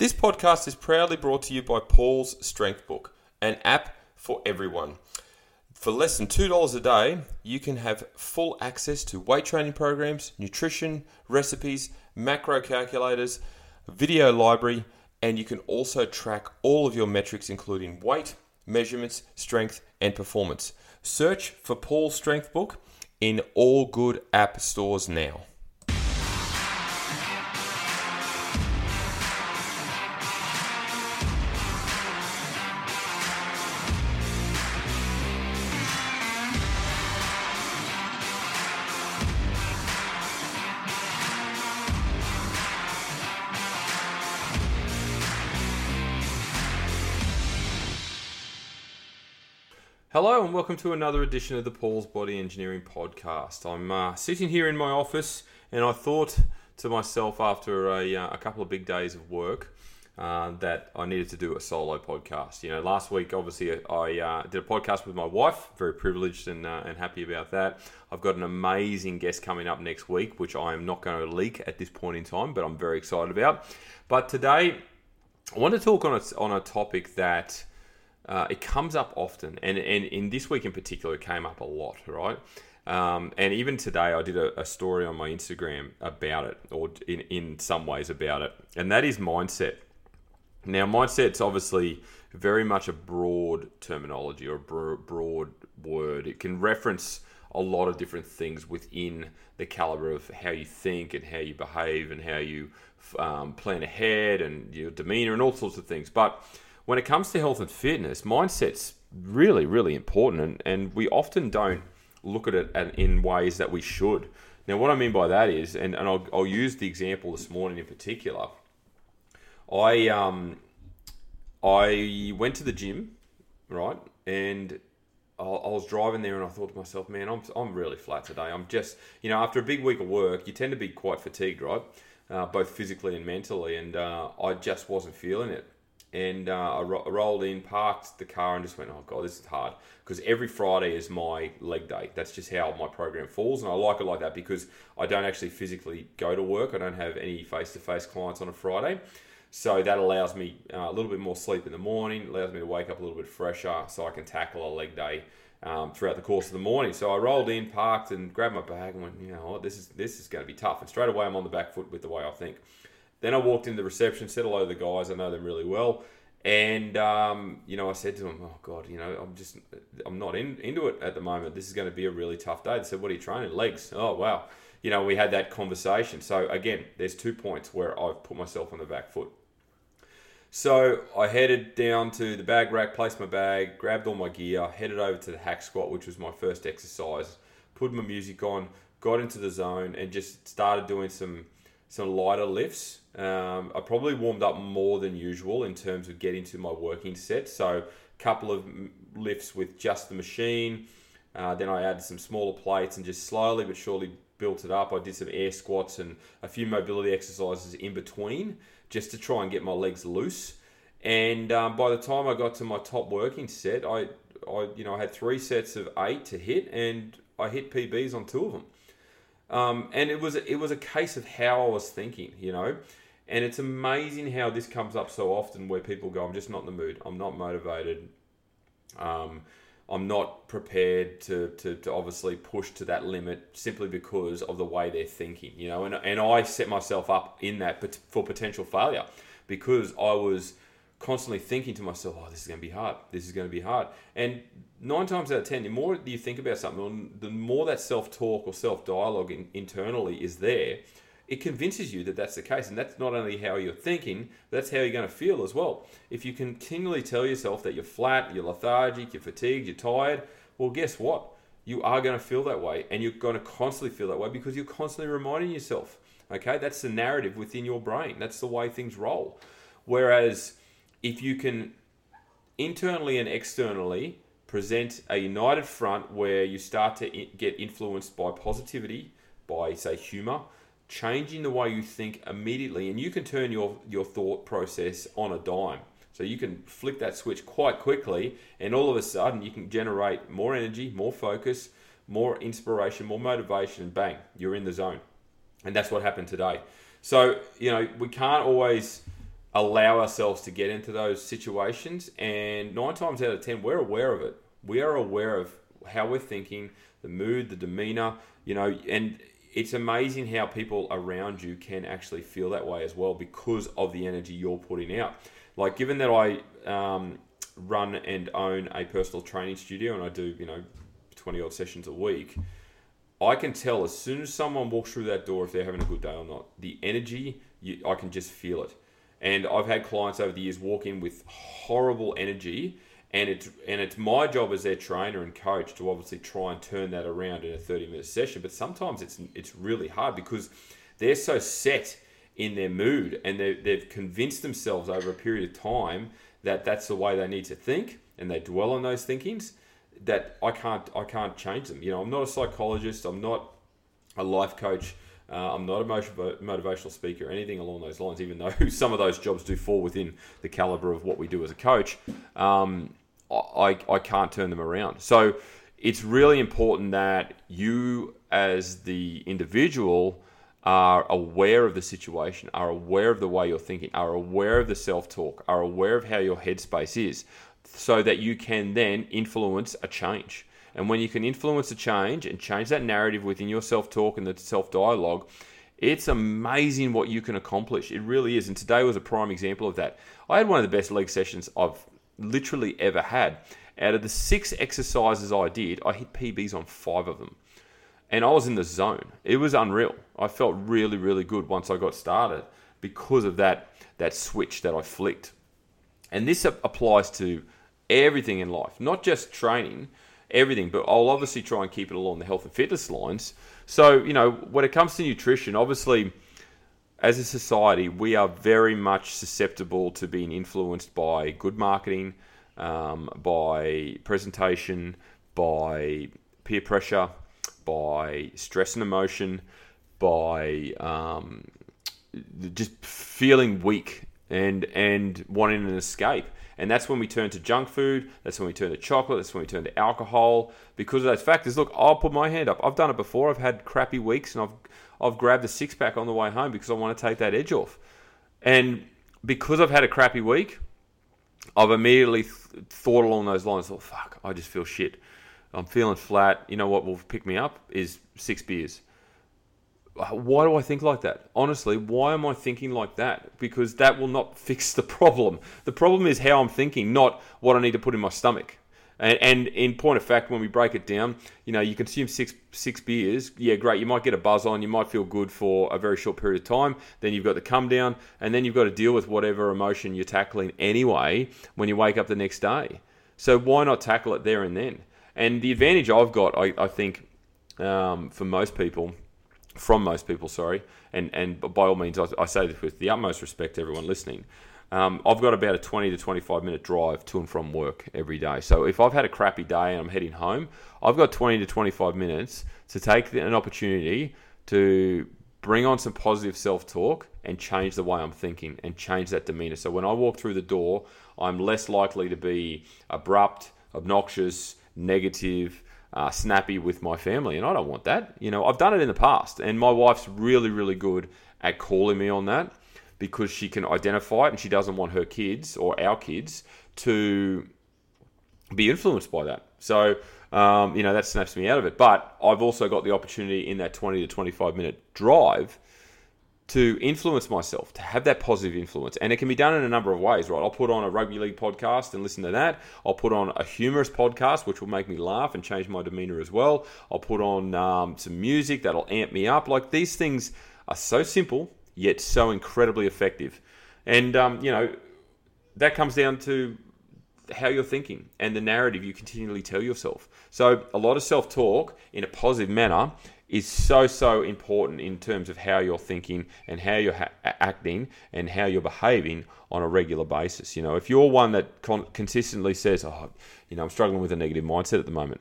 This podcast is proudly brought to you by Paul's Strength Book, an app for everyone. For less than $2 a day, you can have full access to weight training programs, nutrition, recipes, macro calculators, video library, and you can also track all of your metrics, including weight, measurements, strength, and performance. Search for Paul's Strength Book in all good app stores now. Hello and welcome to another edition of the Paul's Body Engineering Podcast. I'm uh, sitting here in my office and I thought to myself after a, uh, a couple of big days of work uh, that I needed to do a solo podcast. You know, last week obviously I uh, did a podcast with my wife, very privileged and, uh, and happy about that. I've got an amazing guest coming up next week, which I am not going to leak at this point in time, but I'm very excited about. But today I want to talk on a, on a topic that uh, it comes up often, and, and in this week in particular, it came up a lot, right? Um, and even today, I did a, a, story on my Instagram about it, or in, in some ways about it, and that is mindset. Now, mindset's obviously very much a broad terminology or a broad word. It can reference a lot of different things within the caliber of how you think and how you behave and how you um, plan ahead and your demeanor and all sorts of things. But when it comes to health and fitness, mindset's really, really important, and, and we often don't look at it in ways that we should. Now, what I mean by that is, and, and I'll, I'll use the example this morning in particular. I um, I went to the gym, right, and I, I was driving there, and I thought to myself, man, I'm I'm really flat today. I'm just, you know, after a big week of work, you tend to be quite fatigued, right, uh, both physically and mentally, and uh, I just wasn't feeling it and uh, I, ro- rolled in, parked the car, and just went, "Oh God, this is hard." Because every Friday is my leg day. That's just how my program falls, and I like it like that because I don't actually physically go to work. I don't have any face-to-face clients on a Friday, so that allows me uh, a little bit more sleep in the morning. Allows me to wake up a little bit fresher, so I can tackle a leg day um, throughout the course of the morning. So I rolled in, parked, and grabbed my bag, and went, "You know what? This is this is going to be tough." And straight away, I'm on the back foot with the way I think. Then I walked into the reception, said hello to the guys. I know them really well. And um, you know, I said to them, "Oh God, you know, I'm just, I'm not in, into it at the moment. This is going to be a really tough day." They said, "What are you training? Legs?" Oh wow, you know, we had that conversation. So again, there's two points where I've put myself on the back foot. So I headed down to the bag rack, placed my bag, grabbed all my gear, headed over to the hack squat, which was my first exercise. Put my music on, got into the zone, and just started doing some some lighter lifts. Um, I probably warmed up more than usual in terms of getting to my working set. So a couple of lifts with just the machine. Uh, then I added some smaller plates and just slowly but surely built it up. I did some air squats and a few mobility exercises in between just to try and get my legs loose. And um, by the time I got to my top working set, I, I, you know, I had three sets of eight to hit, and I hit PBs on two of them. Um, and it was it was a case of how I was thinking, you know. And it's amazing how this comes up so often, where people go, "I'm just not in the mood. I'm not motivated. Um, I'm not prepared to, to, to obviously push to that limit simply because of the way they're thinking, you know." And and I set myself up in that for potential failure because I was constantly thinking to myself, "Oh, this is going to be hard. This is going to be hard." And nine times out of ten, the more you think about something, the more that self talk or self dialogue in, internally is there. It convinces you that that's the case, and that's not only how you're thinking, that's how you're going to feel as well. If you continually tell yourself that you're flat, you're lethargic, you're fatigued, you're tired, well, guess what? You are going to feel that way, and you're going to constantly feel that way because you're constantly reminding yourself. Okay, that's the narrative within your brain. That's the way things roll. Whereas if you can internally and externally present a united front where you start to get influenced by positivity, by say humor, changing the way you think immediately, and you can turn your your thought process on a dime. So you can flick that switch quite quickly, and all of a sudden you can generate more energy, more focus, more inspiration, more motivation, and bang, you're in the zone. And that's what happened today. So you know we can't always allow ourselves to get into those situations. And nine times out of ten, we're aware of it. We are aware of how we're thinking, the mood, the demeanor, you know, and it's amazing how people around you can actually feel that way as well because of the energy you're putting out. Like, given that I um, run and own a personal training studio and I do, you know, 20 odd sessions a week, I can tell as soon as someone walks through that door if they're having a good day or not. The energy, you, I can just feel it. And I've had clients over the years walk in with horrible energy and it's and it's my job as their trainer and coach to obviously try and turn that around in a 30 minute session but sometimes it's it's really hard because they're so set in their mood and they've convinced themselves over a period of time that that's the way they need to think and they dwell on those thinkings that I can't I can't change them. You know I'm not a psychologist I'm not a life coach uh, I'm not a motivational speaker or anything along those lines, even though some of those jobs do fall within the caliber of what we do as a coach. Um, I, I can't turn them around. So it's really important that you, as the individual, are aware of the situation, are aware of the way you're thinking, are aware of the self talk, are aware of how your headspace is, so that you can then influence a change. And when you can influence a change and change that narrative within your self talk and the self dialogue, it's amazing what you can accomplish. It really is. And today was a prime example of that. I had one of the best leg sessions I've literally ever had. Out of the six exercises I did, I hit PBs on five of them. And I was in the zone. It was unreal. I felt really, really good once I got started because of that, that switch that I flicked. And this applies to everything in life, not just training, everything, but I'll obviously try and keep it along the health and fitness lines. So, you know, when it comes to nutrition, obviously, as a society, we are very much susceptible to being influenced by good marketing, um, by presentation, by peer pressure, by stress and emotion, by um, just feeling weak and and wanting an escape. And that's when we turn to junk food. That's when we turn to chocolate. That's when we turn to alcohol. Because of those factors, look, I'll put my hand up. I've done it before. I've had crappy weeks, and I've I've grabbed a six pack on the way home because I want to take that edge off. And because I've had a crappy week, I've immediately th- thought along those lines. Oh fuck, I just feel shit. I'm feeling flat. You know what will pick me up is six beers why do I think like that? Honestly, why am I thinking like that? Because that will not fix the problem. The problem is how I'm thinking, not what I need to put in my stomach. And, and, in point of fact, when we break it down, you know, you consume six six beers. Yeah, great. You might get a buzz on. You might feel good for a very short period of time. Then you've got the come down, and then you've got to deal with whatever emotion you're tackling anyway when you wake up the next day. So why not tackle it there and then? And the advantage I've got, I, I think, um, for most people from most people, sorry, and and by all means, I, I say this with the utmost respect to everyone listening. Um, I've got about a 20 to 25 minute drive to and from work every day. So if I've had a crappy day and I'm heading home, I've got 20 to 25 minutes to take an opportunity to bring on some positive self talk and change the way I'm thinking and change that demeanor. So when I walk through the door, I'm less likely to be abrupt, obnoxious, negative, uh, snappy with my family, and I don't want that. You know, I've done it in the past, and my wife's really, really good at calling me on that because she can identify it, and she doesn't want her kids or our kids to be influenced by that. So, um, you know, that snaps me out of it. But I've also got the opportunity in that 20 to 25 minute drive to influence myself, to have that positive influence. And it can be done in a number of ways, right? I'll put on a rugby league podcast and listen to that. I'll put on a humorous podcast, which will make me laugh and change my demeanor as well. I'll put on um, some music that'll amp me up. Like these things are so simple, yet so incredibly effective. And, um, you know, that comes down to how you're thinking and the narrative you continually tell yourself. So, a lot of self talk in a positive manner is so so important in terms of how you're thinking and how you're ha- acting and how you're behaving on a regular basis. You know, if you're one that con- consistently says, "Oh, you know, I'm struggling with a negative mindset at the moment,"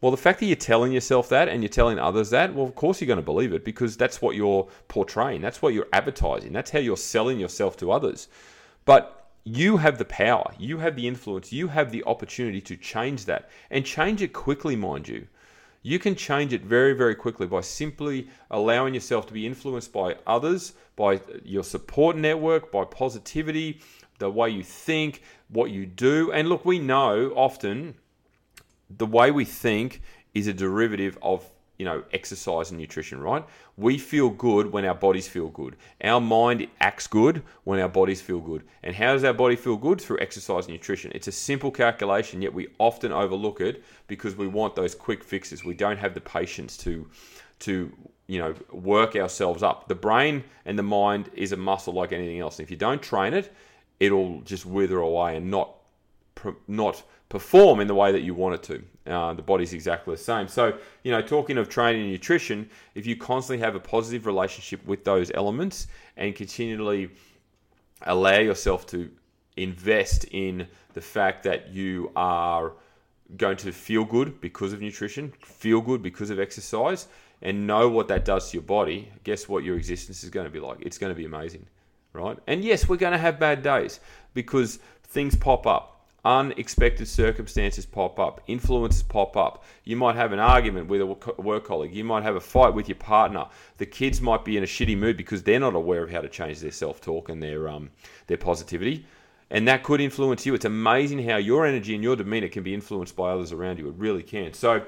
well, the fact that you're telling yourself that and you're telling others that, well, of course you're going to believe it because that's what you're portraying, that's what you're advertising, that's how you're selling yourself to others. But you have the power, you have the influence, you have the opportunity to change that and change it quickly, mind you. You can change it very, very quickly by simply allowing yourself to be influenced by others, by your support network, by positivity, the way you think, what you do. And look, we know often the way we think is a derivative of you know exercise and nutrition right? We feel good when our bodies feel good. Our mind acts good when our bodies feel good. And how does our body feel good? Through exercise and nutrition. It's a simple calculation yet we often overlook it because we want those quick fixes. We don't have the patience to to you know work ourselves up. The brain and the mind is a muscle like anything else. And if you don't train it it'll just wither away and not not perform in the way that you want it to. Uh, the body's exactly the same. So, you know, talking of training and nutrition, if you constantly have a positive relationship with those elements and continually allow yourself to invest in the fact that you are going to feel good because of nutrition, feel good because of exercise, and know what that does to your body, guess what your existence is going to be like? It's going to be amazing, right? And yes, we're going to have bad days because things pop up unexpected circumstances pop up, influences pop up. You might have an argument with a work colleague. You might have a fight with your partner. The kids might be in a shitty mood because they're not aware of how to change their self-talk and their um, their positivity, and that could influence you. It's amazing how your energy and your demeanor can be influenced by others around you. It really can. So,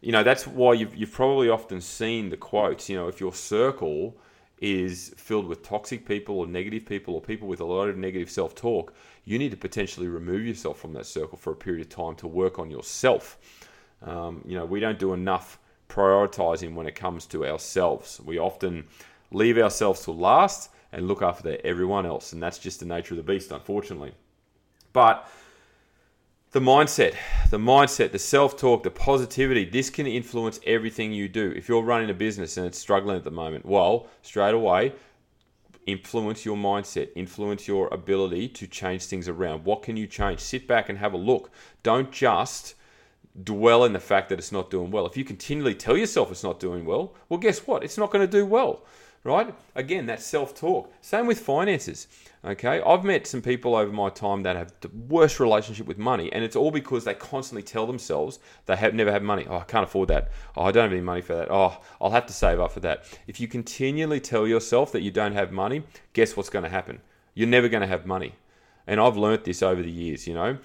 you know, that's why you've you've probably often seen the quotes. You know, if your circle is filled with toxic people or negative people or people with a lot of negative self talk, you need to potentially remove yourself from that circle for a period of time to work on yourself. Um, you know, we don't do enough prioritizing when it comes to ourselves. We often leave ourselves to last and look after everyone else, and that's just the nature of the beast, unfortunately. But the mindset, the mindset, the self talk, the positivity, this can influence everything you do. If you're running a business and it's struggling at the moment, well, straight away, influence your mindset, influence your ability to change things around. What can you change? Sit back and have a look. Don't just dwell in the fact that it's not doing well. If you continually tell yourself it's not doing well, well, guess what? It's not going to do well right? Again, that self talk. Same with finances. Okay, I've met some people over my time that have the worst relationship with money, and it's all because they constantly tell themselves they have never had money. Oh, I can't afford that. Oh, I don't have any money for that. Oh, I'll have to save up for that. If you continually tell yourself that you don't have money, guess what's going to happen? You're never going to have money. And I've learnt this over the years, you know.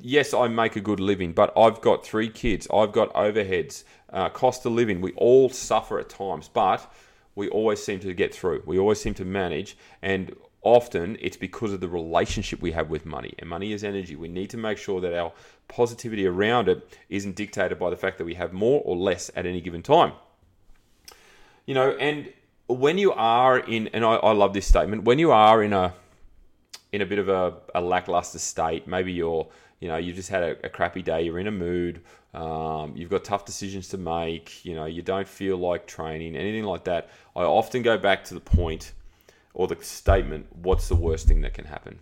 Yes, I make a good living, but I've got three kids. I've got overheads, uh, cost of living. We all suffer at times, but we always seem to get through. We always seem to manage, and often it's because of the relationship we have with money. And money is energy. We need to make sure that our positivity around it isn't dictated by the fact that we have more or less at any given time. You know, and when you are in, and I, I love this statement, when you are in a in a bit of a, a lackluster state, maybe you're you know you've just had a, a crappy day you're in a mood um, you've got tough decisions to make you know you don't feel like training anything like that. I often go back to the point or the statement what's the worst thing that can happen?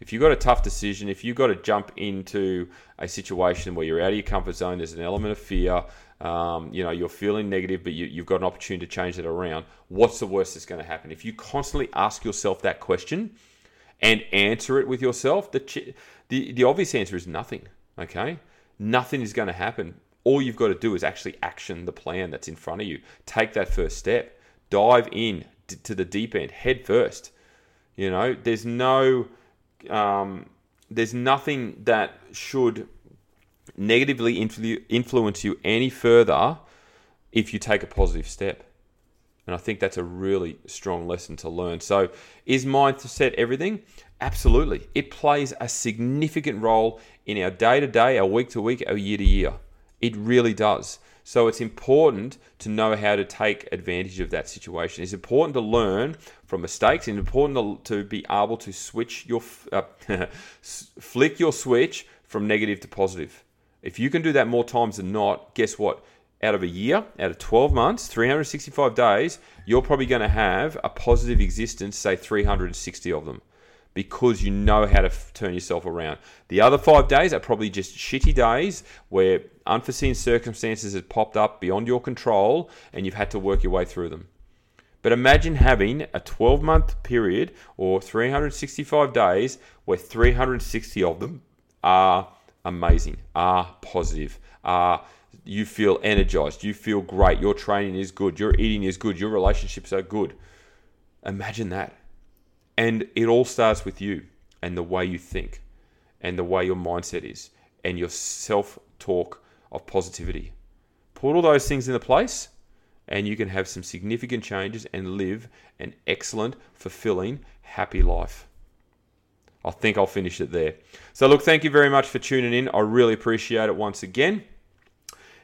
If you've got a tough decision if you've got to jump into a situation where you're out of your comfort zone there's an element of fear um, you know you're feeling negative but you, you've got an opportunity to change that around what's the worst that's going to happen? If you constantly ask yourself that question and answer it with yourself the the, the obvious answer is nothing, okay? Nothing is going to happen. All you've got to do is actually action the plan that's in front of you. Take that first step. Dive in to the deep end, head first. You know, there's no, um, there's nothing that should negatively influ- influence you any further if you take a positive step. And I think that's a really strong lesson to learn. So, is mindset everything? Absolutely. It plays a significant role in our day to day, our week to week, our year to year. It really does. So it's important to know how to take advantage of that situation. It's important to learn from mistakes. It's important to, be able to switch your uh, flick your switch from negative to positive. If you can do that more times than not, guess what? Out of a year, out of 12 months, 365 days, you're probably going to have a positive existence, say 360 of them because you know how to f- turn yourself around. The other five days are probably just shitty days where unforeseen circumstances have popped up beyond your control and you've had to work your way through them. But imagine having a 12 month period or 365 days where 360 of them are amazing, are positive, are you feel energized, you feel great, your training is good, your eating is good, your relationships are good. Imagine that. And it all starts with you and the way you think and the way your mindset is and your self talk of positivity. Put all those things into place and you can have some significant changes and live an excellent, fulfilling, happy life. I think I'll finish it there. So, look, thank you very much for tuning in. I really appreciate it once again.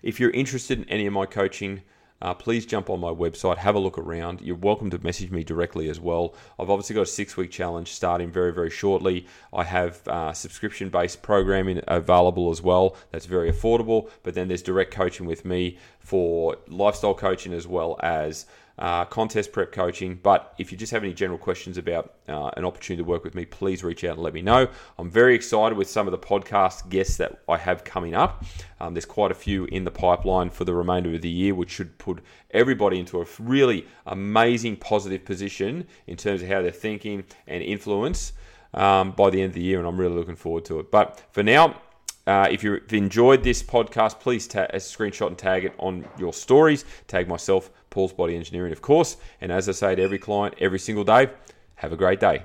If you're interested in any of my coaching, uh, please jump on my website, have a look around. You're welcome to message me directly as well. I've obviously got a six week challenge starting very, very shortly. I have uh, subscription based programming available as well that's very affordable, but then there's direct coaching with me for lifestyle coaching as well as uh, contest prep coaching. But if you just have any general questions about uh, an opportunity to work with me, please reach out and let me know. I'm very excited with some of the podcast guests that I have coming up. Um, there's quite a few in the pipeline for the remainder of the year, which should put everybody into a really amazing positive position in terms of how they're thinking and influence. Um, by the end of the year, and I'm really looking forward to it. But for now, uh, if you've enjoyed this podcast, please ta- a screenshot and tag it on your stories. Tag myself, Paul's Body Engineering, of course. And as I say to every client every single day, have a great day.